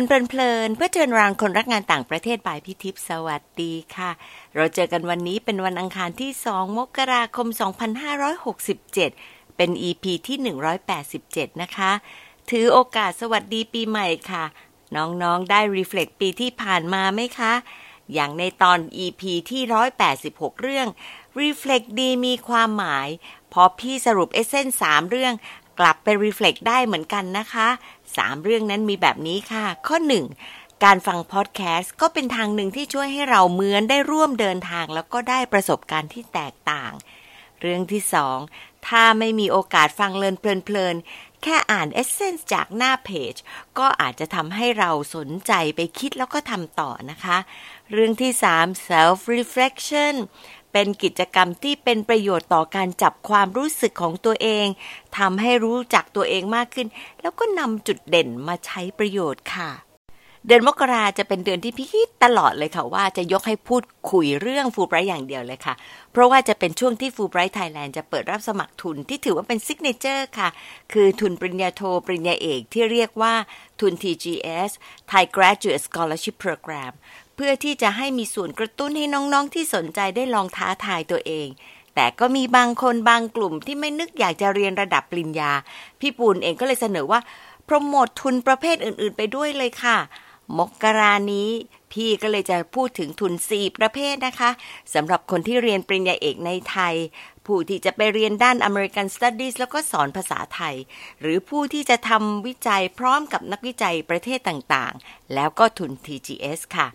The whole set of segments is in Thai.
นเพลินเพลินเพื่อเชิญรางคนรักงานต่างประเทศบ่ายพิทิพย์สวัสดีค่ะ เราเจอกันวันนี้เป็นวันอังคารที่ 2 มกราคม 2567 เป็น EP ที่ 187 นะคะ ถือโอกาสสวัสดีปีใหม่ค่ะ น้องๆ ได้รีเฟล็กปีที่ผ่านมาไหมคะ อย่างในตอน EP ที่ 186 เรื่อง Reflect ดีมีความหมาย พอพี่สรุปเอเซนสามเรื่องกลับไป Reflect ได้เหมือนกันนะคะ สามเรื่องนั้นมีแบบนี้ค่ะ ข้อหนึ่งการฟังพอดแคสต์ก็เป็นทางหนึ่งที่ช่วยให้เราเหมือนได้ร่วมเดินทาง แล้วก็ได้ประสบการณ์ที่แตกต่าง เรื่องที่สองถ้าไม่มีโอกาสฟังเลินเพลินๆแค่อ่านเอเซนส์จากหน้าเพจ ก็อาจจะทำให้เราสนใจไปคิดแล้วก็ทำต่อนะคะ เรื่องที่สาม self reflection เป็นกิจกรรมที่เป็นประโยชน์ต่อการจับความรู้สึกของตัวเองทำให้รู้จักตัวเองมากขึ้น แล้วก็นำจุดเด่นมาใช้ประโยชน์ค่ะ เดือนมกราจะเป็นเดือนที่พี่คิดตลอดเลยค่ะว่าจะยกให้พูดคุยเรื่องฟูไบรท์อย่างเดียวเลยค่ะ เพราะว่าจะเป็นช่วงที่ Fulbright Thailand จะเปิดรับสมัครทุนที่ถือว่าเป็น signature ค่ะ คือทุนปริญญาโทปริญญาเอกที่เรียกว่าทุน TGS Thai Graduate Scholarship Program เพื่อที่จะให้มีส่วนกระตุ้นให้น้องๆที่สนใจได้ลองท้าทายตัวเอง แต่ก็มีบางคนบางกลุ่มที่ไม่นึกอยากจะเรียนระดับปริญญา พี่ปูนเองก็เลยเสนอว่าโปรโมททุนประเภทอื่น ๆ ไปด้วยเลยค่ะ มกรานี้ พี่ก็เลยจะพูดถึงทุน 4 ประเภทนะคะสำหรับคนที่เรียนปริญญาเอกในไทย ผู้ที่จะไปเรียนด้าน American Studies แล้วก็สอนภาษาไทย หรือผู้ที่จะทำวิจัยพร้อมกับนักวิจัยประเทศต่างๆ แล้วก็ทุน TGS ค่ะ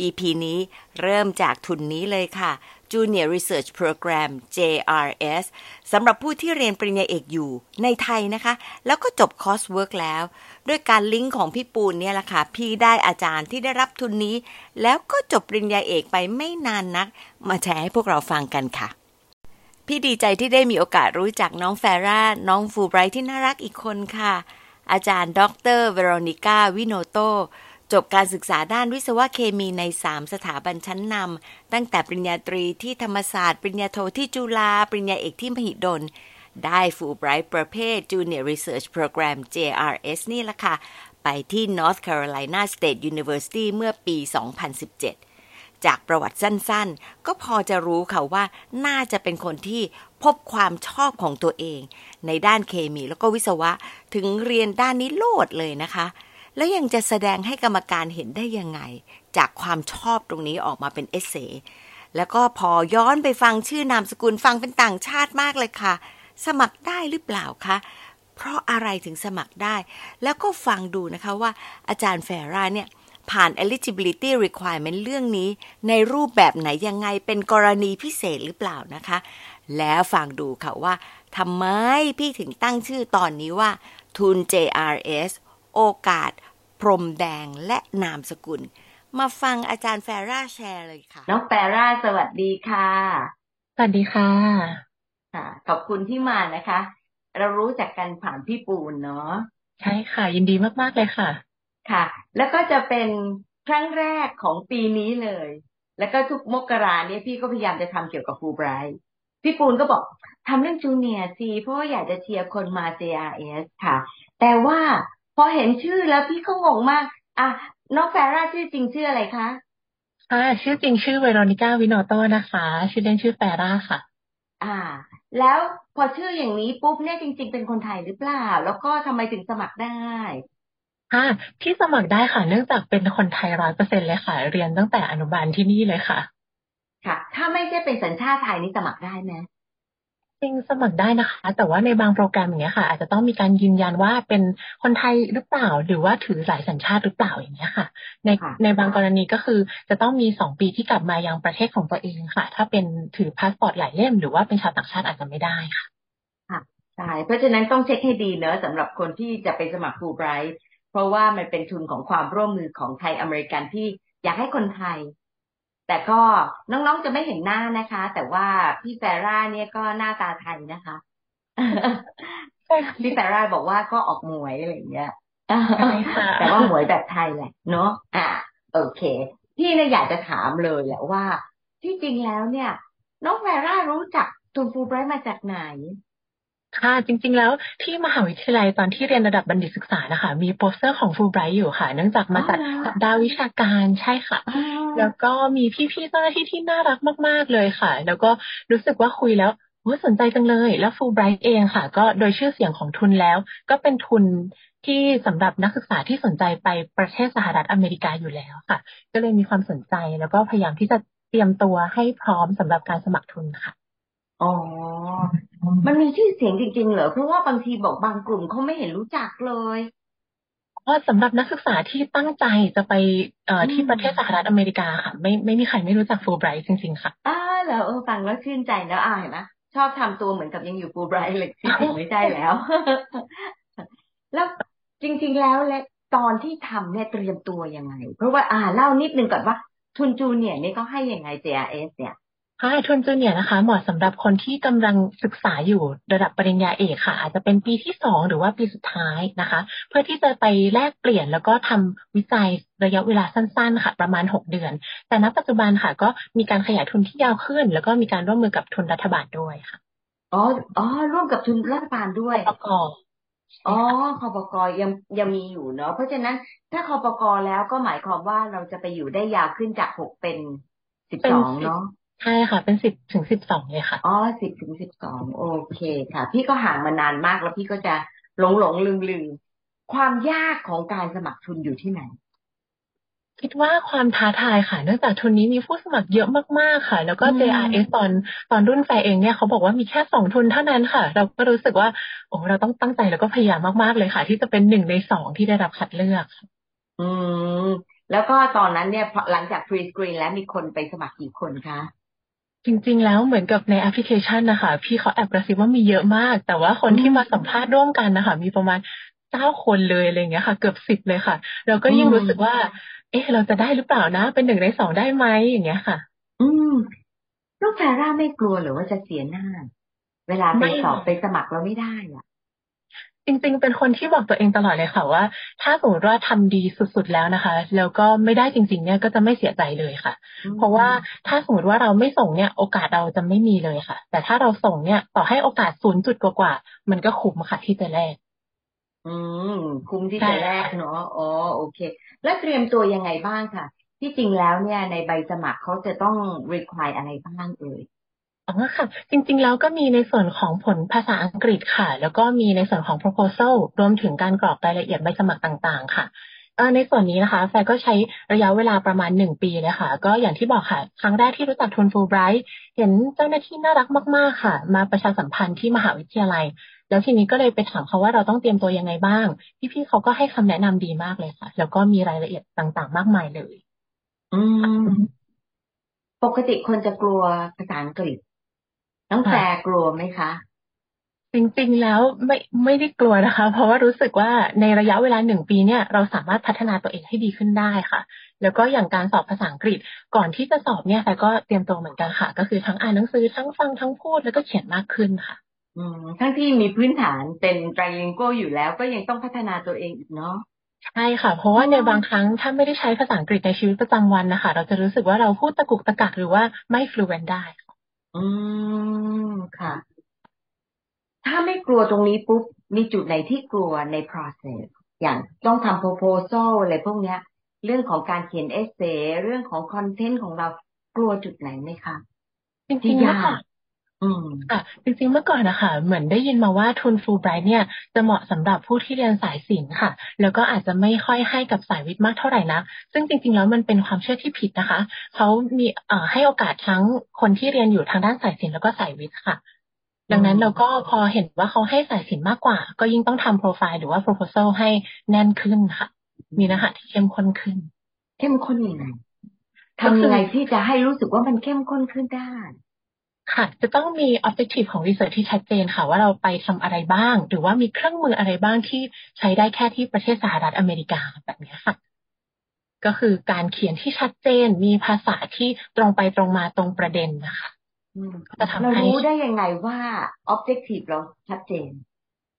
EP นี้เริ่มจากทุนนี้เลยค่ะ Junior Research Program JRS สำหรับผู้ที่เรียนปริญญาเอกอยู่ในไทยนะคะ แล้วก็จบ coursework แล้ว ด้วยการลิงก์ของพี่ปูนเนี่ยแหละค่ะ พี่ได้อาจารย์ที่ได้รับทุนนี้ แล้วก็จบปริญญาเอกไปไม่นานนัก มาแชร์ให้พวกเราฟังกันค่ะ พี่ดีใจที่ได้มีโอกาสรู้จักน้องแฟร่า น้องฟูไบรท์ที่น่ารักอีกคนค่ะ อาจารย์ ดรเวโรนิก้าวิโนโต จบการศึกษาด้านวิศวเคมีใน 3 สถาบันชั้นนำตั้งแต่ปริญญาตรีที่ธรรมศาสตร์ ปริญญาโทที่จุฬาปริญญาเอกที่มหิดล ได้ฟูไบรท์ประเภท Junior Research Program JRS นี่ละค่ะ ไปที่ North Carolina State University เมื่อปี 2017 จากประวัติสั้นๆ ก็พอจะรู้ค่ะว่าน่าจะเป็นคนที่พบความชอบของตัวเอง ในด้านเคมีแล้วก็วิศวะถึงเรียนด้านนี้โลดเลยนะคะ แล้วยังจะแสดงให้กรรมการเห็นได้ยังไง จากความชอบตรงนี้ออกมาเป็นเอเซแล้วก็พอย้อนไปฟังชื่อนามสกุลฟังเป็นต่างชาติมากเลยค่ะ สมัครได้หรือเปล่าคะเพราะอะไรถึงสมัครได้ แล้วก็ฟังดูนะคะว่าอาจารย์แฟราเนี่ยผ่าน eligibility requirement เรื่องนี้ ในรูปแบบไหนยังไงเป็นกรณีพิเศษหรือเปล่านะคะ แล้วฟังดูค่ะว่าทำไมพี่ถึงตั้งชื่อตอนนี้ว่าทุน JRS โอกาส พรมแดงและนามสกุล มาฟังอาจารย์แฟร่าแชร์เลยค่ะ น้องแฟร่าสวัสดีค่ะ สวัสดีค่ะค่ะขอบคุณที่มานะคะ เรารู้จักกันผ่านพี่ปูนเนาะใช่ค่ะ ยินดีมากๆเลยค่ะ ค่ะ แล้วก็จะเป็นครั้งแรกของปีนี้เลย แล้วก็ทุกมกราเนี่ยพี่ก็พยายามจะทำเกี่ยวกับฟูไบรท์พี่ปูนก็บอกทำเรื่องจูเนียร์สิเพราะว่าอยากจะเชียร์คนมา JRS ค่ะ แต่ว่า พอเห็นชื่อแล้วพี่ก็งงมาก อะน้องแฟร่าชื่อจริงชื่ออะไรคะค่ะชื่อจริงชื่อเวโรนิก้าวินโนโตนะคะ ชื่อเล่นชื่อแฟร่าค่ะ อ่า แล้วพอชื่ออย่างนี้ปุ๊บเนี่ยจริง ๆ เป็นคนไทยหรือเปล่า แล้วก็ทำไมถึงสมัครได้ค่ะที่สมัครได้ค่ะ เนื่องจากเป็นคนไทยร้อยเปอร์เซ็นต์เลยค่ะ เรียนตั้งแต่อนุบาลที่นี่เลยค่ะ ค่ะ ถ้าไม่ใช่เป็นสัญชาติไทยนี่สมัครได้ไหมจ ริงสมัครได้นะคะ แต่ว่าในบางโปรแกรมอย่างเงี้ยค่ะ อาจจะต้องมีการยืนยันว่าเป็นคนไทยหรือเปล่า หรือว่าถือหลายสัญชาติหรือเปล่าอย่างเงี้ยค่ะ ในในบางกรณีก็คือจะต้องมีสองปีที่กลับมายังประเทศของตัวเองค่ะ ถ้าเป็นถือพาสปอร์ตหลายเล่มหรือว่าเป็นชาวต่างชาติอาจจะไม่ได้ค่ะค่ะใช่เพราะฉะนั้นต้องเช็คให้ดีเนอะสำหรับคนที่จะไปสมัครฟูไบรท์เพราะว่ามันเป็นทุนของความร่วมมือของไทยอเมริกันที่อยากให้คนไทย แต่ก็น้องๆจะไม่เห็นหน้านะคะ แต่ว่าพี่แฟร่าเนี่ยก็หน้าตาไทยนะคะพี่แฟร่าบอกว่าก็ออกหมวยอะไรอย่างเงี้ยแต่ว่าหมวยแบบไทยแหละเนาะอ่า โอเค พี่เนี่ยอยากจะถามเลยแหละว่า ที่จริงแล้วเนี่ย น้องแฟร่ารู้จักทุนฟูไบรท์มาจากไหน ค่ะจริง ๆ แล้วที่มหาวิทยาลัยตอนที่เรียนระดับบัณฑิตศึกษานะคะ มีโปสเตอร์ของฟูไบรท์อยู่ค่ะ เนื่องจากมาจัดสัปดาห์วิชาการใช่ค่ะ แล้วก็มีพี่ๆเจ้าหน้าที่ที่น่ารักมาก ๆ เลยค่ะ แล้วก็รู้สึกว่าคุยแล้วว่าสนใจจังเลย แล้วฟูไบรท์เองค่ะ ก็โดยชื่อเสียงของทุนแล้ว ก็เป็นทุนที่สำหรับนักศึกษาที่สนใจไปประเทศสหรัฐอเมริกาอยู่แล้วค่ะ ก็เลยมีความสนใจแล้วก็พยายามที่จะเตรียมตัวให้พร้อมสำหรับการสมัครทุนค่ะ อ๋อ มันมีชื่อเสียงจริง ๆ เหรอ เพราะว่าบางทีบอกบางกลุ่มเขาไม่เห็นรู้จักเลยเพราะสำหรับนักศึกษาที่ตั้งใจจะไปเอ่อที่ประเทศสหรัฐอเมริกาค่ะ ไม่ไม่มีใครไม่รู้จักฟูไบรท์จริง ๆ ค่ะอ้าเหรอเออฟังแล้วชื่นใจแล้วอ่าเห็นไหมชอบทำตัวเหมือนกับยังอยู่ฟูไบรท์เลยที่จริงไม่ใช่แล้ว แล้วจริง ๆ แล้วและตอนที่ทำเนี่ยเตรียมตัวยังไง เพราะว่าอ่าเล่านิดนึงก่อนว่าทุนจูเนียนี่เขาให้ยังไง JRS เนี่ย ค่ะทุนจูเนียนะคะ เหมาะสำหรับคนที่กำลังศึกษาอยู่ระดับปริญญาเอกค่ะ อาจจะเป็นปีที่สองหรือว่าปีสุดท้ายนะคะ เพื่อที่จะไปแลกเปลี่ยนแล้วก็ทำวิจัยระยะเวลาสั้นๆ ค่ะ ประมาณหกเดือน แต่ณปัจจุบันค่ะ ก็มีการขยายทุนที่ยาวขึ้น แล้วก็มีการร่วมมือกับทุนรัฐบาลด้วยค่ะอ๋ออ๋อร่วมกับทุนรัฐบาลด้วยปกอ๋อคอปกยังยังมีอยู่เนาะเพราะฉะนั้นถ้าคอปกแล้วก็หมายความว่าเราจะไปอยู่ได้ยาวขึ้นจากหกเป็นสิบสองเนาะ ใช่ค่ะ เป็นสิบถึงสิบสองเลยค่ะ อ๋อสิบถึงสิบสองโอเคค่ะ พี่ก็ห่างมานานมากแล้วพี่ก็จะหลงหลงลืมลืมความยากของการสมัครทุนอยู่ที่ไหน คิดว่าความท้าทายค่ะ เนื่องจากทุนนี้มีผู้สมัครเยอะมากๆค่ะ แล้วก็ JRS ตอนตอนรุ่นแฟเองเนี่ยเขาบอกว่ามีแค่สองทุนเท่านั้นค่ะ เราก็รู้สึกว่าโอ้เราต้องตั้งใจแล้วก็พยายามมากๆเลยค่ะ ที่จะเป็นหนึ่งในสองที่ได้รับคัดเลือก อืมแล้วก็ตอนนั้นเนี่ยหลังจากฟรีสกรีนแล้วมีคนไปสมัครกี่คนคะ จริง ๆ แล้วเหมือนกับในแอปพลิเคชันนะคะ พี่เขาแอบกระซิบว่ามีเยอะมาก แต่ว่าคนที่มาสัมภาษณ์ร่วมกันนะคะ มีประมาณเก้าคนเลยอะไรเงี้ยค่ะ เกือบสิบเลยค่ะ เราก็ยิ่งรู้สึกว่า เอ๊ะ เราจะได้หรือเปล่านะ เป็นหนึ่งในสองได้ไหมอย่างเงี้ยค่ะ อืมลูกแพร่าไม่กลัวหรือว่าจะเสียหน้า เวลาไปสอบไปสมัครเราไม่ได้อะ จริงๆ เป็นคนที่บอกตัวเองตลอดเลยค่ะว่า ถ้าสมมติว่าทำดีสุดๆแล้วนะคะ แล้วก็ไม่ได้จริง ๆ เนี่ยก็จะไม่เสียใจเลยค่ะ เพราะว่าถ้าสมมติว่าเราไม่ส่งเนี่ย โอกาสเราจะไม่มีเลยค่ะ แต่ถ้าเราส่งเนี่ยต่อให้โอกาสศูนย์จุดกว่าๆมันก็คุ้มค่ะที่จะแลกอืม คุ้มที่จะแลกเนาะอ๋อโอเค แล้วเตรียมตัวยังไงบ้างค่ะ ที่จริงแล้วเนี่ยในใบสมัครเขาจะต้อง require อะไรบ้างเอ่ย อ๋อค่ะ จริงๆ แล้วก็มีในส่วนของผลภาษาอังกฤษค่ะ แล้วก็มีในส่วนของ proposal รวมถึงการกรอกรายละเอียดใบสมัครต่างๆ ค่ะในส่วนนี้นะคะแฟก็ใช้ระยะเวลาประมาณหนึ่งปีเลยค่ะ ก็อย่างที่บอกค่ะ ครั้งแรกที่รู้จักทุนฟูไบรท์เห็นเจ้าหน้าที่น่ารักมาก ๆ ค่ะ มาประชาสัมพันธ์ที่มหาวิทยาลัย แล้วทีนี้ก็เลยไปถามเขาว่าเราต้องเตรียมตัวยังไงบ้าง พี่ๆเขาก็ให้คำแนะนำดีมากเลยค่ะ แล้วก็มีรายละเอียดต่างๆ มากมายเลย อืม ปกติคนจะกลัวภาษาอังกฤษ น้องแฟร์กลัวไหมคะจริงๆแล้วไม่ไม่ได้กลัวนะคะ เพราะว่ารู้สึกว่าในระยะเวลาหนึ่งปีเนี่ยเราสามารถพัฒนาตัวเองให้ดีขึ้นได้ค่ะ แล้วก็อย่างการสอบภาษาอังกฤษก่อนที่จะสอบเนี่ยแฟก็เตรียมตัวเหมือนกันค่ะ ก็คือทั้งอ่านหนังสือทั้งฟังทั้งพูดแล้วก็เขียนมากขึ้นค่ะ อืมทั้งที่มีพื้นฐานเป็นไตรลิงโกอยู่แล้วก็ยังต้องพัฒนาตัวเองอีกเนาะใช่ค่ะ เพราะว่าในบางครั้งถ้าไม่ได้ใช้ภาษาอังกฤษในชีวิตประจำวันนะคะเราจะรู้สึกว่าเราพูดตะกุกตะกักหรือว่าไม่ฟลูเอนได้ อืมค่ะ ถ้าไม่กลัวตรงนี้ปุ๊บ มีจุดไหนที่กลัวใน process อย่างต้องทำ proposal อะไรพวกเนี้ย เรื่องของการเขียนเอเซเรื่องของคอนเทนต์ของเรากลัวจุดไหนไหมคะจริงๆแล้วค่ะอื มค่ะจริงๆเมื่อก่อนนะคะเหมือนได้ยินมาว่าทุนฟูไบรท์เนี่ยจะเหมาะสำหรับผู้ที่เรียนสายศิลป์ค่ะ แล้วก็อาจจะไม่ค่อยให้กับสายวิทย์มากเท่าไหร่นะซึ่งจริง ๆ แล้วมันเป็นความเชื่อที่ผิดนะคะเขามีเอ่อให้โอกาสทั้งคนที่เรียนอยู่ทางด้านสายศิลป์แล้วก็สายวิทย์ค่ะ ดังนั้นเราก็พอเห็นว่าเขาให้สายศิลป์มากกว่า ก็ยิ่งต้องทำโปรไฟล์หรือว่า proposal ให้แน่นขึ้นค่ะ มีนะคะที่เข้มข้นขึ้น เข้มข้นยังไงทำยังไงที่จะให้รู้สึกว่ามันเข้มข้นขึ้นได้ ค่ะจะต้องมี objective ของ research ที่ชัดเจนค่ะ ว่าเราไปทำอะไรบ้าง หรือว่ามีเครื่องมืออะไรบ้างที่ใช้ได้แค่ที่ประเทศสหรัฐอเมริกาแบบนี้ค่ะ ก็คือการเขียนที่ชัดเจนมีภาษาที่ตรงไปตรงมาตรงประเด็นนะคะจะทำให้เรารู้ได้ยังไงว่า objective เราชัดเจน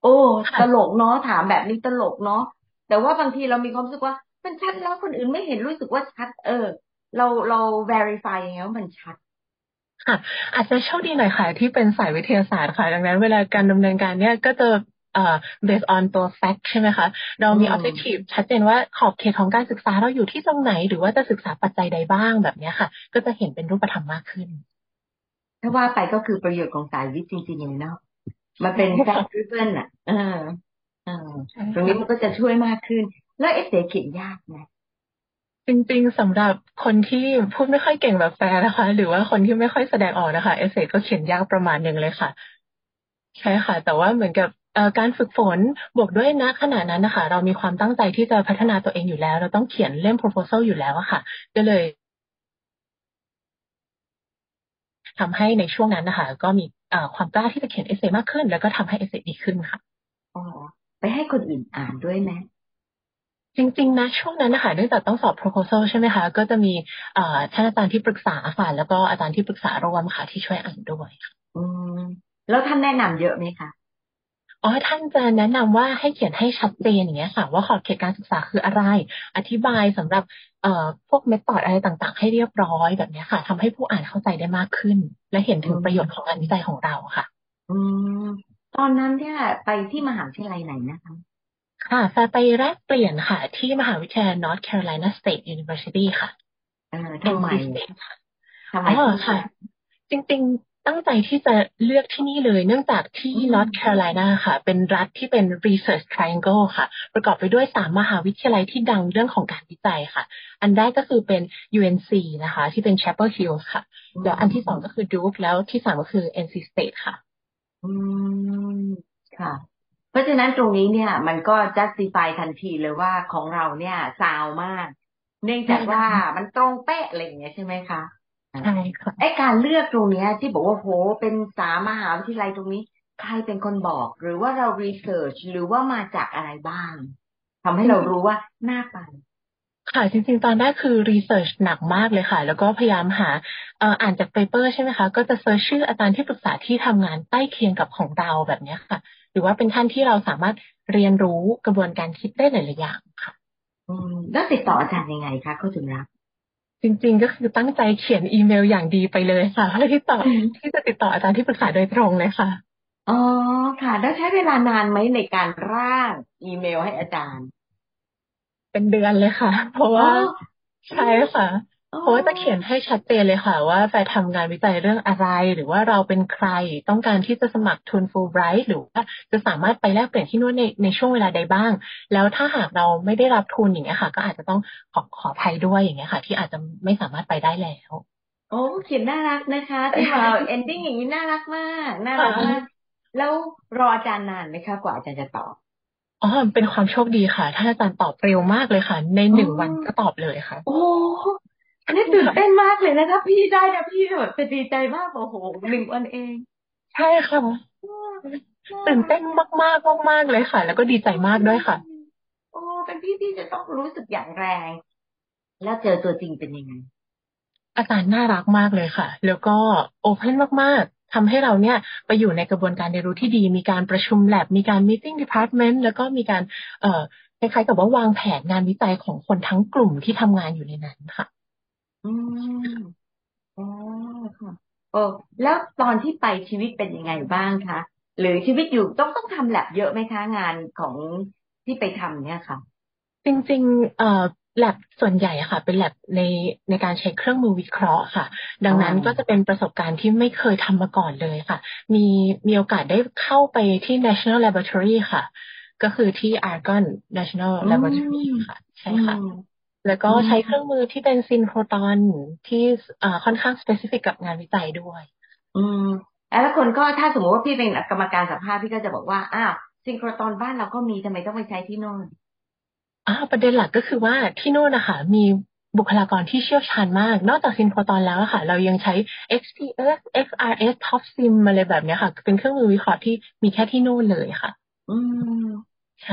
โอ้ตลกเนาะถามแบบนี้ตลกเนาะแต่ว่าบางทีเรามีความรู้สึกว่า มันชัดแล้วคนอื่นไม่เห็นรู้สึกว่าชัด เออ เราเรา verify ยังไงว่ามันชัด ค่ะอาจจะโชคดีหน่อยค่ะที่เป็นสายวิทยาศาสตร์ค่ะ ดังนั้นเวลาการดำเนินการเนี่ยก็จะเอ่อ based on ตัว fact ใช่ไหมคะ เรามี objective ชัดเจนว่าขอบเขตของการศึกษาเราอยู่ที่ตรงไหน หรือว่าจะศึกษาปัจจัยใดบ้างแบบนี้ค่ะ ก็จะเห็นเป็นรูปธรรมมากขึ้น ถ้าว่าไปก็คือประโยชน์ของสายวิทย์จริงๆเลยเนาะมันเป็น fact driven อะเออเออตรงนี้มันก็จะช่วยมากขึ้น แล้ว essay เขียนยากไหม จริงๆสำหรับคนที่พูดไม่ค่อยเก่งแบบแฟร์นะคะ หรือว่าคนที่ไม่ค่อยแสดงออกนะคะ essay ก็เขียนยากประมาณหนึ่งเลยค่ะ ใช่ค่ะ แต่ว่าเหมือนกับการฝึกฝนบวกด้วยนะขณะนั้นนะคะ เรามีความตั้งใจที่จะพัฒนาตัวเองอยู่แล้ว เราต้องเขียนเล่ม proposal อยู่แล้วอะค่ะ ก็เลยทำให้ในช่วงนั้นนะคะ ก็มีความกล้าที่จะเขียนเอเซมากขึ้น แล้วก็ทำให้เอเซดีขึ้นค่ะอ๋อไปให้คนอื่นอ่านด้วยไหม จริงๆนะช่วงนั้นนะคะเนื่องจากต้องสอบ proposal ใช่ไหมคะ ก็จะมีท่านอาจารย์ที่ปรึกษาค่ะ แล้วก็อาจารย์ที่ปรึกษารวมค่ะ ที่ช่วยอ่านด้วยค่ะอืมแล้วท่านแนะนำเยอะไหมคะอ๋อท่านจะแนะนำว่าให้เขียนให้ชัดเจนอย่างเงี้ยค่ะ ว่าขอบเขตการศึกษาคืออะไร อธิบายสำหรับเอ่อพวกเมธอดอะไรต่างๆ ให้เรียบร้อยแบบนี้ค่ะทำให้ผู้อ่านเข้าใจได้มากขึ้น และเห็นถึงประโยชน์ของงานวิจัยของเราค่ะ อืมตอนนั้นเนี่ยไปที่มหาวิทยาลัยไหนนะคะ ค่ะแฟไปแลกเปลี่ยนค่ะ ที่มหาวิทยาลัย North Carolina State University ค่ะอ่าทำไมทำไมอ๋อค่ะ จริง ๆ ตั้งใจที่จะเลือกที่นี่เลย เนื่องจากที่ North Carolina ค่ะ เป็นรัฐที่เป็น Research Triangle ค่ะ ประกอบไปด้วยสามมหาวิทยาลัยที่ดังเรื่องของการวิจัยค่ะ อันแรกก็คือเป็น UNC นะคะ ที่เป็น Chapel Hill ค่ะ แล้วอันที่สองก็คือ Duke แล้วที่สามก็คือ NC State ค่ะ อืม ค่ะ เพราะฉะนั้นตรงนี้เนี่ย มันก็ justify ทันทีเลยว่าของเราเนี่ยซาวมาก เนื่องจากว่ามันตรงเป๊ะอะไรอย่างเงี้ยใช่ไหมคะใช่ค่ะไอการเลือกตรงเนี้ย ที่บอกว่าโหเป็นสามหาวิทยาลัยตรงนี้ ใครเป็นคนบอก หรือว่าเรา research หรือว่ามาจากอะไรบ้างทำให้เรารู้ว่าน่าไปค่ะจริงๆ ตอนแรกคือ research หนักมากเลยค่ะ แล้วก็พยายามหาอ่านจาก paper ใช่ไหมคะ ก็จะ search ชื่ออาจารย์ที่ปรึกษาที่ทำงานใกล้เคียงกับของเราแบบนี้ค่ะห รือว่าเป็นท่านที่เราสามารถเรียนรู้กระบวนการคิดได้หลายๆอย่างค่ะ อืมแล้วติดต่ออาจารย์ยังไงคะเขาถึงรับจริง ๆ ก็คือตั้งใจเขียนอีเมลอย่างดีไปเลยค่ะเพื่อที่ต่อที่จะติดต่ออาจารย์ที่ปรึกษาโดยตรงเลยค่ะอ๋อค่ะ แล้วใช้เวลานานไหมในการร่างอีเมลให้อาจารย์ เป็นเดือนเลยค่ะ เพราะว่าใช่ค่ะ เพราะว่าจะเขียนให้ชัดเจนเลยค่ะว่าแฟร์ทำงานวิจัยเรื่องอะไร หรือว่าเราเป็นใครต้องการที่จะสมัครทุนฟูลไบรท์หรือว่าจะสามารถไปแลกเปลี่ยนที่นู่นในในช่วงเวลาใดบ้าง แล้วถ้าหากเราไม่ได้รับทุนอย่างเงี้ยค่ะ ก็อาจจะต้องขอขอภัยด้วยอย่างเงี้ยค่ะ ที่อาจจะไม่สามารถไปได้แล้ว โอ้เขียนน่ารักนะคะที่เราเอนดิ้งอย่างนี้น่ารักมากน่ารักมากแล้วรออาจารย์นานไหมคะกว่าอาจารย์จะตอบอ๋อเป็นความโชคดีค่ะท่านอาจารย์ตอบเร็วมากเลยค่ะ ในหนึ่งวันก็ตอบเลยค่ะ โอ้อั นนี้ตื่นเต้นมากเลยนะถ้าพี่ได้นะพี่แบบจะดีใจมากโอ้โหหนึ่งวันเอง ใช่ค่ะตื่นเต้นมากมากมากเลยค่ะ แล้วก็ดีใจมากด้วยค่ะ โอ้เป็นพี่พี่จะต้องรู้สึกอย่างแรง แล้วเจอตัวจริงเป็นยังไงอาจารย์น่ารักมากเลยค่ะ แล้วก็ open มาก ๆทำให้เราเนี่ยไปอยู่ในกระบวนการเรียนรู้ที่ดี มีการประชุมแลบมีการ meeting department แล้วก็มีการเอ่อคล้ายๆกับว่าวางแผนงานวิจัยของคนทั้งกลุ่มที่ทำงานอยู่ในนั้นค่ะ อืม อ๋อค่ะโอ้แล้วตอนที่ไปชีวิตเป็นยังไงบ้างคะ หรือชีวิตอยู่ต้องต้องทำแลบเยอะไหมคะงานของที่ไปทำเนี่ยค่ะ จริงๆ เอ่อ แลบส่วนใหญ่อะค่ะ เป็นแลบในในการใช้เครื่องมือวิเคราะห์ค่ะ ดังนั้นก็จะเป็นประสบการณ์ที่ไม่เคยทำมาก่อนเลยค่ะ มีมีโอกาสได้เข้าไปที่ National Laboratory ค่ะ ก็คือที่ Argonne National Laboratory ค่ะ ใช่ค่ะ แล้วก็ใช้เครื่องมือที่เป็นซินโครตอนที่ค่อนข้าง specific กับงานวิจัยด้วย อืมแล้วคนก็ถ้าสมมติว่าพี่เป็นกรรมการสัมภาษณ์พี่ก็จะบอกว่าอ้าวซินโครตรอนบ้านเราก็มีทำไมต้องไปใช้ที่โน่นอ่าประเด็นหลักก็คือว่าที่โน่นนะคะมีบุคลากรที่เชี่ยวชาญมาก นอกจากซินโครตรอนแล้วค่ะ เรายังใช้ XPS XRS ToF-SIMS อะไรแบบนี้ค่ะ เป็นเครื่องมือวิเคราะห์ที่มีแค่ที่โน่นเลยค่ะ อืม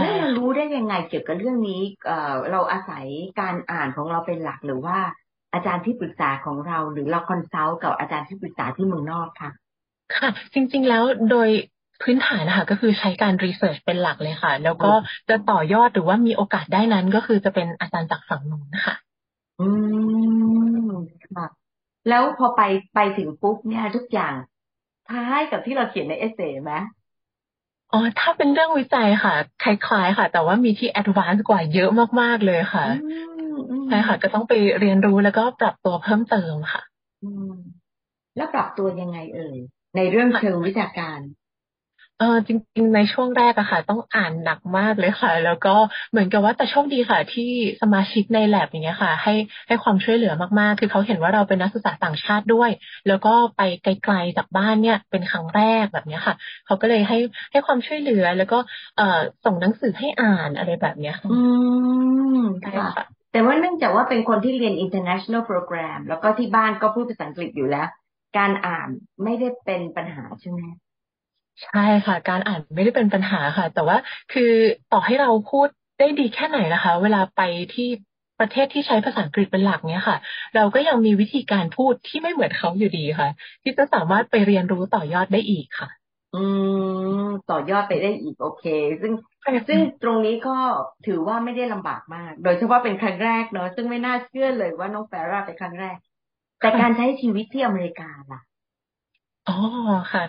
แล้วเรารู้ได้ยังไงเกี่ยวกับเรื่องนี้เอ่อเราอาศัยการอ่านของเราเป็นหลักหรือว่าอาจารย์ที่ปรึกษาของเรา หรือเรา consult กับอาจารย์ที่ปรึกษาที่เมืองนอกค่ะ ค่ะ จริง ๆ แล้วโดยพื้นฐานนะคะก็คือใช้การ research เป็นหลักเลยค่ะ แล้วก็จะต่อยอดหรือว่ามีโอกาสได้นั้นก็คือจะเป็นอาจารย์จากฝั่งนู้นนะคะอืมค่ะแล้วพอไปไปถึงปุ๊บเนี่ยทุกอย่างคล้ายกับที่เราเขียนใน essay ไหม อ๋อถ้าเป็นเรื่องวิจัยค่ะ คล้ายๆค่ะ แต่ว่ามีที่แอดวานซ์กว่าเยอะมากๆเลยค่ะใช่ค่ะ ก็ต้องไปเรียนรู้แล้วก็ปรับตัวเพิ่มเติมค่ะแล้วปรับตัวยังไงเอ่ยในเรื่องเชิงวิชาการ เออจริง ๆ ในช่วงแรกอะค่ะ ต้องอ่านหนักมากเลยค่ะ แล้วก็เหมือนกับว่าแต่โชคดีค่ะ ที่สมาชิกในแลบอย่างเงี้ยค่ะ ให้ให้ความช่วยเหลือมากๆ คือเขาเห็นว่าเราเป็นนักศึกษาต่างชาติด้วย แล้วก็ไปไกลๆจากบ้านเนี่ย เป็นครั้งแรกแบบเนี้ยค่ะ เขาก็เลยให้ให้ความช่วยเหลือ แล้วก็เอ่อส่งหนังสือให้อ่านอะไรแบบเนี้ยค่ะอืมค่ะแต่ว่าเนื่องจากว่าเป็นคนที่เรียน international program แล้วก็ที่บ้านก็พูดภาษาอังกฤษอยู่แล้ว การอ่านไม่ได้เป็นปัญหาใช่ไหม ใช่ค่ะ การอ่านไม่ได้เป็นปัญหาค่ะ แต่ว่าคือต่อให้เราพูดได้ดีแค่ไหนนะคะ เวลาไปที่ประเทศที่ใช้ภาษาอังกฤษเป็นหลักเนี้ยค่ะ เราก็ยังมีวิธีการพูดที่ไม่เหมือนเขาอยู่ดีค่ะ ที่จะสามารถไปเรียนรู้ต่อยอดได้อีกค่ะ อืมต่อยอดไปได้อีกโอเค ซึ่งซึ่งตรงนี้ก็ถือว่าไม่ได้ลำบากมาก โดยเฉพาะเป็นครั้งแรกเนอะซึ่งไม่น่าเชื่อเลยว่าน้องแฟร่าเป็นครั้งแรก แต่การใช้ชีวิตที่อเมริกาล่ะ อ๋อค่ะ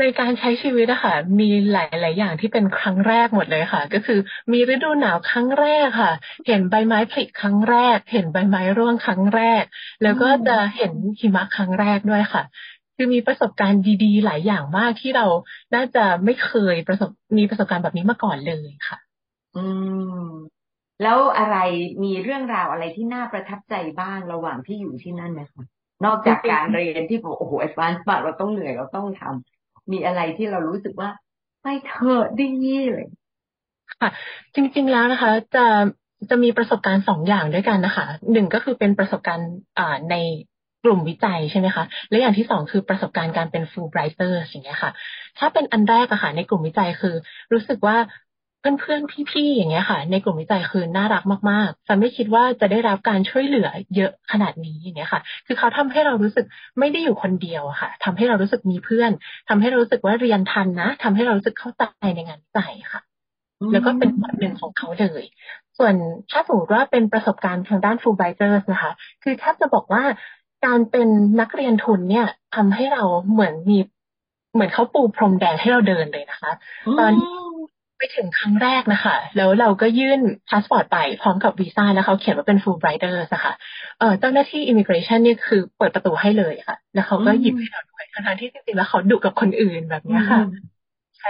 ในการใช้ชีวิตอะค่ะ มีหลาย ๆ อย่างที่เป็นครั้งแรกหมดเลยค่ะ ก็คือมีฤดูหนาวครั้งแรกค่ะ เห็นใบไม้ผลิครั้งแรก เห็นใบไม้ร่วงครั้งแรก แล้วก็จะเห็นหิมะครั้งแรกด้วยค่ะ คือมีประสบการณ์ดีๆ หลายอย่างมากที่เราน่าจะไม่เคยประสบมีประสบการณ์แบบนี้มาก่อนเลยค่ะ อืม แล้วอะไรมีเรื่องราวอะไรที่น่าประทับใจบ้างระหว่างที่อยู่ที่นั่นไหมคะ นอกจากการเรียนที่บอกโอ้โหแอดวานซ์มากเราต้องเหนื่อยเราต้องทำมีอะไรที่เรารู้สึกว่าไปเถอะดีเลยค่ะจริง ๆแล้วนะคะ จะจะมีประสบการณ์สองอย่างด้วยกันนะคะหนึ่งก็คือเป็นประสบการณ์อ่าในกลุ่มวิจัยใช่ไหมคะ และอย่างที่สองคือประสบการณ์การเป็นฟูลไบรเตอร์อย่างเงี้ยค่ะ ถ้าเป็นอันแรกอะค่ะในกลุ่มวิจัยคือ รู้สึกว่า เพื่อนๆ พี่ๆ อย่างเงี้ยค่ะ ในกลุ่มวิจัยคือน่ารักมากๆฉันไม่คิดว่าจะได้รับการช่วยเหลือเยอะขนาดนี้อย่างเงี้ยค่ะ คือเขาทำให้เรารู้สึกไม่ได้อยู่คนเดียวค่ะทำให้เรารู้สึกมีเพื่อนทำให้เรารู้สึกว่าเรียนทันนะทำให้เรารู้สึกเข้าใจในงานวิจัยค่ะ แล้วก็เป็นบทหนึ่งของเขาเลย ส่วนถ้าสมมติว่าเป็นประสบการณ์ทางด้าน Fulbrighter นะคะ คือแทบจะบอกว่าการเป็นนักเรียนทุนเนี่ยทำให้เราเหมือนมีเหมือนเขาปูพรมแดงให้เราเดินเลยนะคะ ตอน ไปถึงครั้งแรกนะคะ แล้วเราก็ยื่นพาสปอร์ตไปพร้อมกับวีซ่าแล้วเขาเขียนว่าเป็น Fulbrighter นะคะเอ่อเจ้าหน้าที่ immigration นี่คือเปิดประตูให้เลยค่ะ แล้วเขาก็หยิบให้เราด้วยทั้งที่จริงๆแล้วเขาดุกับคนอื่นแบบนี้ค่ะ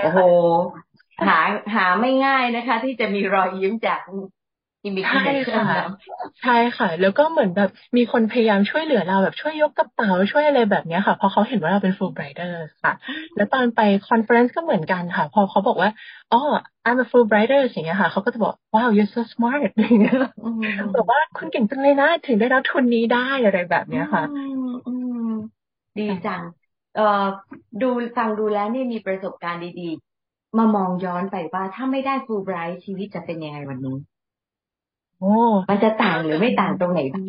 โอ้โหหาหาไม่ง่ายนะคะ ที่จะมีรอยยิ้มจาก ใช่ค่ะใช่ค่ะ แล้วก็เหมือนแบบมีคนพยายามช่วยเหลือเราแบบช่วยยกกระเป๋าช่วยอะไรแบบนี้ค่ะพอเขาเห็นว่าเราเป็น Fulbrighter ค่ะ แล้วตอนไป conference ก็เหมือนกันค่ะ พอเขาบอกว่าอ๋อ I'm a Fulbrighter อย่างเงี้ยค่ะเขาก็จะบอก wow you're so smart อย่างเงี้ยบอกว่าคุณเก่งจังเลยนะถึงได้รับทุนนี้ได้อะไรแบบเนี้ยค่ะดีจังเอ่อดูฟังดูแล้วนี่มีประสบการณ์ดีๆ มามองย้อนไปว่าถ้าไม่ได้ฟูลไบรท์ชีวิตจะเป็นยังไงวันนี้ โอ้มันจะต่างหรือไม่ต่างตรงไหนบ้าง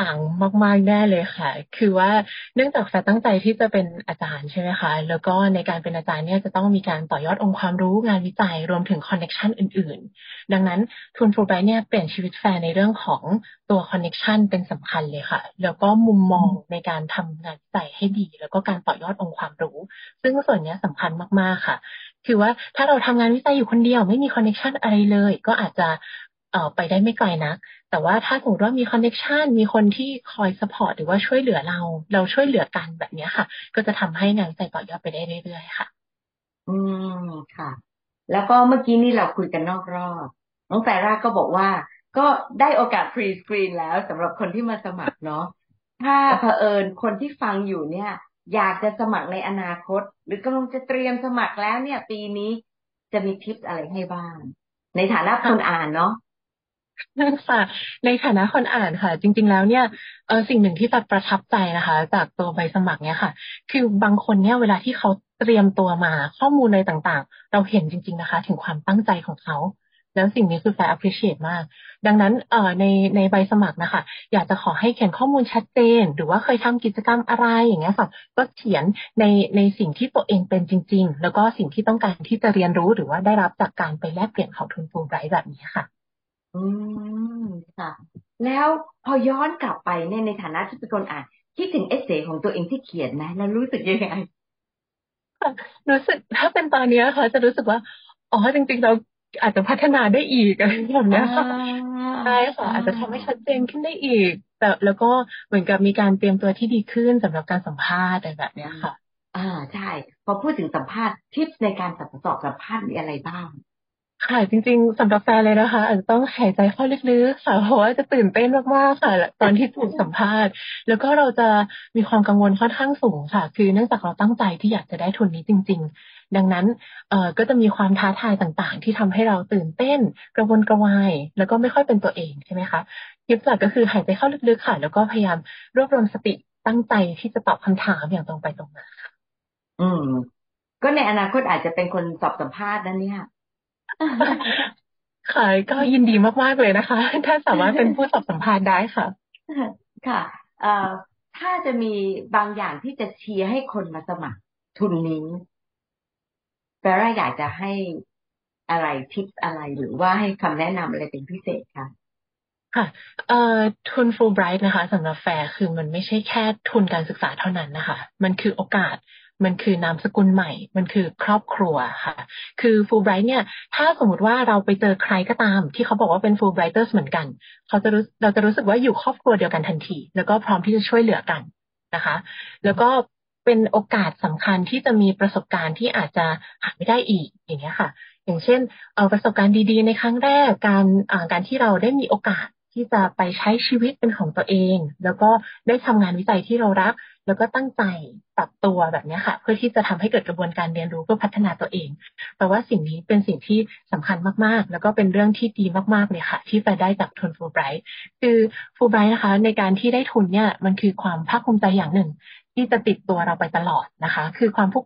ต่างมากๆแน่เลยค่ะ คือว่าเนื่องจากแฟตั้งใจที่จะเป็นอาจารย์ใช่ไหมคะ แล้วก็ในการเป็นอาจารย์เนี่ยจะต้องมีการต่อยอดองค์ความรู้งานวิจัยรวมถึงคอนเน็ชันอื่น ๆ ดังนั้นทุนฟูไบเนี่ยเปลี่ยนชีวิตแฟร่าในเรื่องของตัว connection เป็นสำคัญเลยค่ะ แล้วก็มุมมองในการทำงานวิจัยให้ดี แล้วก็การต่อยอดองค์ความรู้ ซึ่งส่วนนี้สำคัญมากๆค่ะ คือว่าถ้าเราทำงานวิจัยอยู่คนเดียวไม่มี connection อะไรเลย ก็อาจจะเอ่อ ไปได้ไม่ไกลนะแต่ว่าถ้าสมมติว่ามี connection มีคนที่คอย support หรือว่าช่วยเหลือเรา เราช่วยเหลือกันแบบนี้ค่ะ ก็จะทำให้งานวิจัยต่อยอดไปได้เรื่อยๆค่ะ อืมค่ะ แล้วก็เมื่อกี้นี่เราคุยกันนอกรอบ น้องแฟร่าก็บอกว่า ก็ได้โอกาสฟรีสกรีนแล้วสำหรับคนที่มาสมัครเนาะถ้าเผอิญคนที่ฟังอยู่เนี่ย อยากจะสมัครในอนาคต หรือกำลังจะเตรียมสมัครแล้วเนี่ย ปีนี้จะมีทิปอะไรให้บ้าง ในฐานะคนอ่านเนาะ ค่ะในฐานะคนอ่านค่ะ จริง ๆ แล้วเนี่ยเออสิ่งหนึ่งที่จะประทับใจนะคะ จากตัวใบสมัครเนี่ยค่ะ คือบางคนเนี่ยเวลาที่เขาเตรียมตัวมาข้อมูลอะไรต่างๆ เราเห็นจริง ๆนะคะ ถึงความตั้งใจของเขา แล้วสิ่งนี้คือแฟร์ appreciate มาก ดังนั้นเอ่อในในใบสมัครนะคะ อยากจะขอให้เขียนข้อมูลชัดเจน หรือว่าเคยทำกิจกรรมอะไรอย่างเงี้ยค่ะ ก็เขียนในในสิ่งที่ตัวเองเป็นจริง ๆ แล้วก็สิ่งที่ต้องการที่จะเรียนรู้หรือว่าได้รับจากการไปแลกเปลี่ยนของทุนฟูไบรท์แบบนี้ค่ะ อืมค่ะ แล้วพอย้อนกลับไปเนี่ยในฐานะที่เป็นคนอ่านคิดถึงเอเซของตัวเองที่เขียนนะแล้วรู้สึกยังไงรู้สึกถ้าเป็นตอนนี้ค่ะจะรู้สึกว่าอ๋อจริง ๆ เราอาจจะพัฒนาได้อีกอะไรแบบนี้ค่ะใช่ค่ะอาจจะทำให้ชัดเจนขึ้นได้อีก แต่แล้วก็เหมือนกับมีการเตรียมตัวที่ดีขึ้นสำหรับการสัมภาษณ์อะไรแบบนี้ค่ะ อ่าใช่พอพูดถึงสัมภาษณ์ทิปในการสอบสัมภาษณ์มีอะไรบ้าง ค่ะจริงๆสำหรับแฟนเลยนะคะ อาจจะต้องหายใจเข้าลึกๆค่ะเพราะว่าจะตื่นเต้นมากๆค่ะ ตอนที่ถูกสัมภาษณ์ แล้วก็เราจะมีความกังวลค่อนข้างสูงค่ะ คือเนื่องจากเราตั้งใจที่อยากจะได้ทุนนี้จริง ๆ ดังนั้นเอ่อก็จะมีความท้าทายต่างๆ ที่ทำให้เราตื่นเต้น กระวนกระวายแล้วก็ไม่ค่อยเป็นตัวเองใช่ไหมคะทิปหลักก็คือหายใจเข้าลึกๆค่ะ แล้วก็พยายามรวบรวมสติตั้งใจที่จะตอบคำถามอย่างตรงไปตรงมาอืม ก็ในอนาคตอาจจะเป็นคนสอบสัมภาษณ์นั่นเนี่ย ค่ะก็ยินดีมากๆเลยนะคะ ถ้าสามารถเป็นผู้สอบสัมภาษณ์ได้ค่ะ ค่ะเอ่อถ้าจะมีบางอย่างที่จะเชียร์ให้คนมาสมัครทุนนี้แปลว่าอยากจะให้อะไรทิปอะไรหรือว่าให้คำแนะนำอะไรเป็นพิเศษคะค่ะเอ่อทุนฟูลไบรท์นะคะสำหรับแฟร์คือมันไม่ใช่แค่ทุนการศึกษาเท่านั้นนะคะ มันคือโอกาส มันคือนามสกุลใหม่ มันคือครอบครัวค่ะ คือฟูลไบรท์เนี่ย ถ้าสมมติว่าเราไปเจอใครก็ตาม ที่เขาบอกว่าเป็นฟูลไบรเตอร์เหมือนกัน เขาจะรู้เราจะรู้สึกว่าอยู่ครอบครัวเดียวกันทันที แล้วก็พร้อมที่จะช่วยเหลือกันนะคะ แล้วก็เป็นโอกาสสำคัญที่จะมีประสบการณ์ที่อาจจะหาไม่ได้อีกอย่างเงี้ยค่ะ อย่างเช่นประสบการณ์ดีๆ ในครั้งแรกการการที่เราได้มีโอกาสที่จะไปใช้ชีวิตเป็นของตัวเอง แล้วก็ได้ทำงานวิจัยที่เรารัก แล้วก็ตั้งใจปรับตัวแบบนี้ค่ะ เพื่อที่จะทำให้เกิดกระบวนการเรียนรู้เพื่อพัฒนาตัวเองแปลว่าสิ่งนี้เป็นสิ่งที่สำคัญมากๆ แล้วก็เป็นเรื่องที่ดีมากๆเลยค่ะ ที่ไปได้จากทุนฟูไบรท์คือฟูไบรท์นะคะ ในการที่ได้ทุนเนี่ยมันคือความภาคภูมิใจอย่างหนึ่ง ที่จะติดตัวเราไปตลอดนะคะ คือความภาค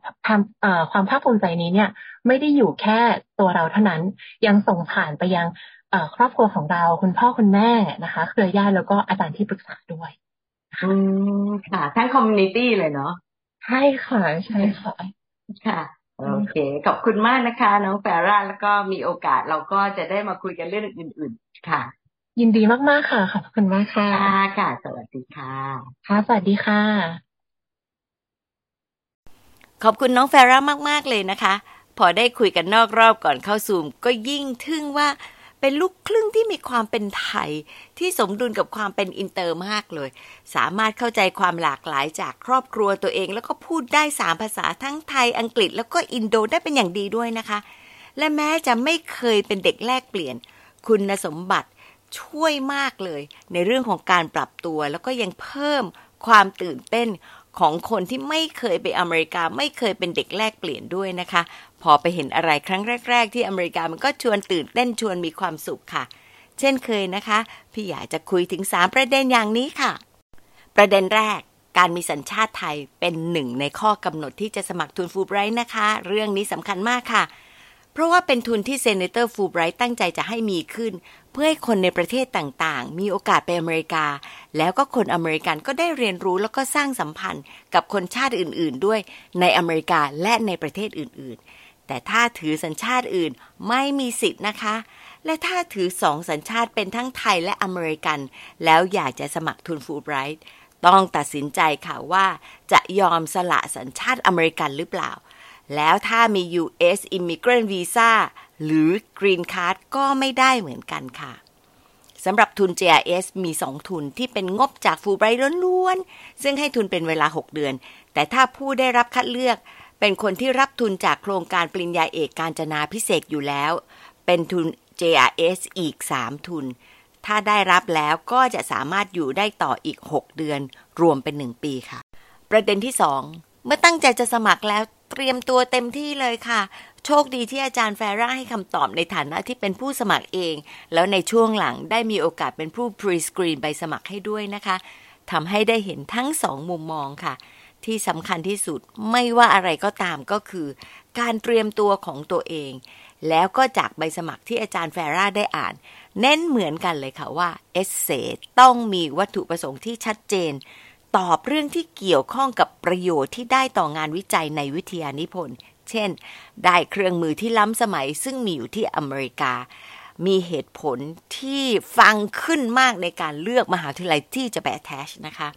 ความภาคภูมิใจนี้เนี่ย ไม่ได้อยู่แค่ตัวเราเท่านั้นยังส่งผ่านไปยังครอบครัวของเราคุณพ่อคุณแม่นะคะ เครือญาติแล้วก็อาจารย์ที่ปรึกษาด้วย อืมค่ะ ทั้ง community เลยเนาะใช่ค่ะใช่ค่ะ ค่ะ โอเค ขอบคุณมากนะคะ น้องแฟร่าแล้วก็มีโอกาสเราก็จะได้มาคุยกันเรื่องอื่น ๆ ค่ะ ยินดีมาก ๆ ค่ะ ขอบคุณมากค่ะ ค่ะสวัสดีค่ะ ค่ะ สวัสดีค่ะ ขอบคุณน้องแฟร่ามาก ๆ เลยนะคะ พอได้คุยกันนอกรอบก่อนเข้าซูม ก็ยิ่งทึ่งว่า เป็นลูกครึ่งที่มีความเป็นไทย ที่สมดุลกับความเป็นอินเตอร์มากเลย สามารถเข้าใจความหลากหลายจากครอบครัวตัวเอง แล้วก็พูดได้สามภาษาทั้งไทยอังกฤษ แล้วก็อินโดได้เป็นอย่างดีด้วยนะคะ และแม้จะไม่เคยเป็นเด็กแลกเปลี่ยน คุณสมบัติช่วยมากเลย ในเรื่องของการปรับตัว แล้วก็ยังเพิ่มความตื่นเต้น ของคนที่ไม่เคยไปอเมริกา ไม่เคยเป็นเด็กแลกเปลี่ยนด้วยนะคะ พอไปเห็นอะไรครั้งแรก ๆ ที่อเมริกามันก็ชวนตื่นเต้นชวนมีความสุขค่ะ เช่นเคยนะคะ พี่อยากจะคุยถึง 3 ประเด็นอย่างนี้ค่ะ ประเด็นแรกการมีสัญชาติไทยเป็นหนึ่งในข้อกำหนดที่จะสมัครทุนฟูไบรท์นะคะ เรื่องนี้สำคัญมากค่ะ เพราะว่าเป็นทุนที่ Senator Fulbright ตั้งใจจะให้มีขึ้น เพื่อให้คนในประเทศต่างๆ มีโอกาสไปอเมริกา แล้วก็คนอเมริกันก็ได้เรียนรู้แล้วก็สร้างสัมพันธ์กับคนชาติอื่น ๆ ด้วยในอเมริกาและในประเทศอื่น ๆ แต่ถ้าถือสัญชาติอื่นไม่มีสิทธิ์นะคะ และถ้าถือสองสัญชาติเป็นทั้งไทยและอเมริกัน แล้วอยากจะสมัครทุนฟูไบรท์ต้องตัดสินใจค่ะว่าจะยอมสละสัญชาติอเมริกันหรือเปล่า แล้วถ้ามี U.S. Immigrant Visa หรือ Green Card ก็ไม่ได้เหมือนกันค่ะสำหรับทุน JRS มี 2 ทุนที่เป็นงบจากฟูไบรท์ล้วนๆ ซึ่งให้ทุนเป็นเวลา 6 เดือน แต่ถ้าผู้ได้รับคัดเลือก เป็นคนที่รับทุนจากโครงการปริญญาเอกการจนาพิเศษอยู่แล้ว เป็นทุน JRS อีก 3 ทุน ถ้าได้รับแล้วก็จะสามารถอยู่ได้ต่ออีก 6 เดือน รวมเป็น 1 ปีค่ะ ประเด็นที่ 2 เมื่อตั้งใจจะสมัครแล้ว เตรียมตัวเต็มที่เลยค่ะ โชคดีที่อาจารย์แฟร่าให้คำตอบในฐานะที่เป็นผู้สมัครเอง แล้วในช่วงหลังได้มีโอกาสเป็นผู้พรีสกรีนใบสมัครให้ด้วยนะคะทำให้ได้เห็นทั้งสองมุมมองค่ะ ที่สำคัญที่สุดไม่ว่าอะไรก็ตามก็คือ การเตรียมตัวของตัวเอง แล้วก็จากใบสมัครที่อาจารย์แฟร่าได้อ่าน เน้นเหมือนกันเลยค่ะว่าเอเซต้องมีวัตถุประสงค์ที่ชัดเจน ตอบเรื่องที่เกี่ยวข้องกับประโยชน์ที่ได้ต่องานวิจัยในวิทยานิพนธ์ เช่น ได้เครื่องมือที่ล้ำสมัยซึ่งมีอยู่ที่อเมริกา มีเหตุผลที่ฟังขึ้นมากในการเลือกมหาวิทยาลัยที่จะแปะแทชนะคะ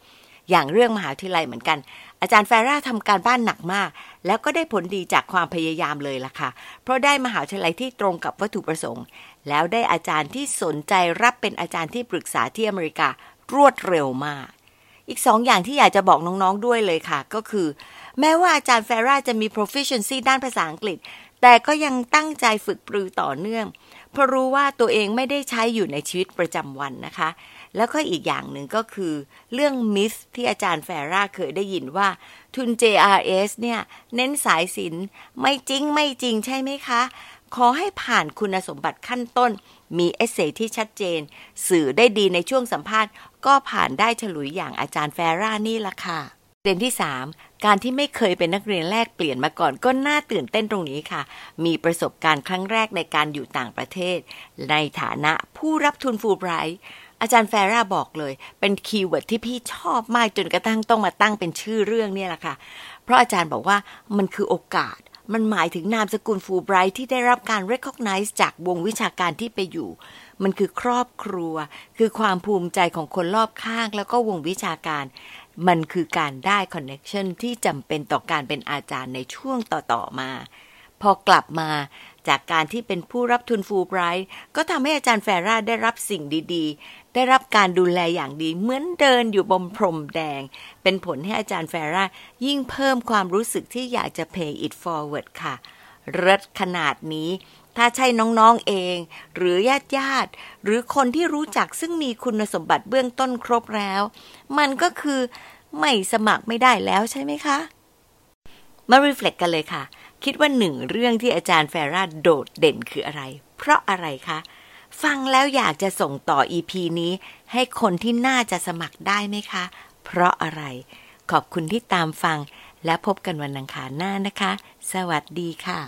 อย่างเรื่องมหาวิทยาลัยเหมือนกัน อาจารย์แฟร่าทำการบ้านหนักมาก แล้วก็ได้ผลดีจากความพยายามเลยล่ะค่ะ เพราะได้มหาวิทยาลัยที่ตรงกับวัตถุประสงค์ แล้วได้อาจารย์ที่สนใจรับเป็นอาจารย์ที่ปรึกษาที่อเมริการวดเร็วมาก อีกสองอย่างที่อยากจะบอกน้องๆด้วยเลยค่ะ ก็คือ แม้ว่าอาจารย์แฟร่าจะมี proficiency ด้านภาษาอังกฤษ แต่ก็ยังตั้งใจฝึกปรือต่อเนื่อง เพราะรู้ว่าตัวเองไม่ได้ใช้อยู่ในชีวิตประจำวันนะคะ แล้วก็อีกอย่างหนึ่งก็คือ เรื่องมิสที่อาจารย์แฟร่าเคยได้ยินว่าทุน JRS เนี่ย เน้นสายสินไม่จริงไม่จริงใช่ไหมคะ ขอให้ผ่านคุณสมบัติขั้นต้น มี essay ที่ชัดเจน สื่อได้ดีในช่วงสัมภาษณ์ ก็ผ่านได้ฉลุยอย่างอาจารย์แฟร่านี่ละค่ะประเด็นที่ 3 การที่ไม่เคยเป็นนักเรียนแลกเปลี่ยนมาก่อนก็น่าตื่นเต้นตรงนี้ค่ะ มีประสบการณ์ครั้งแรกในการอยู่ต่างประเทศ ในฐานะผู้รับทุนฟูลไบรท์อาจารย์แฟร่าบอกเลย เป็น keyword ที่พี่ชอบมากจนกระทั่งต้องมาตั้งเป็นชื่อเรื่องเนี่ยแหละค่ะ เพราะอาจารย์บอกว่ามันคือโอกาส มันหมายถึงนามสกุลฟูไบรท์ที่ได้รับการ recognize จากวงวิชาการที่ไปอยู่ มันคือครอบครัว คือความภูมิใจของคนรอบข้าง แล้วก็วงวิชาการ มันคือการได้ connection ที่จำเป็นต่อการเป็นอาจารย์ในช่วงต่อ ๆ มา พอกลับมา จากการที่เป็นผู้รับทุนฟูลไบรท์ก็ทำให้อาจารย์แฟร่าได้รับสิ่งดีๆ ได้รับการดูแลอย่างดี เหมือนเดินอยู่บนพรมแดง เป็นผลให้อาจารย์แฟร่ายิ่งเพิ่มความรู้สึกที่อยากจะ pay it forward ค่ะเริศขนาดนี้ถ้าใช่น้องๆเอง หรือญาติญาติ หรือคนที่รู้จักซึ่งมีคุณสมบัติเบื้องต้นครบแล้ว มันก็คือไม่สมัครไม่ได้แล้วใช่ไหมคะ มารีเฟล็กกันเลยค่ะ คิดว่าหนึ่งเรื่องที่อาจารย์แฟราโดดเด่นคืออะไร เพราะอะไรคะ ฟังแล้วอยากจะส่งต่อ EP นี้ ให้คนที่น่าจะสมัครได้ไหมคะ เพราะอะไร ขอบคุณที่ตามฟัง และพบกันวันอังคารหน้านะคะ สวัสดีค่ะ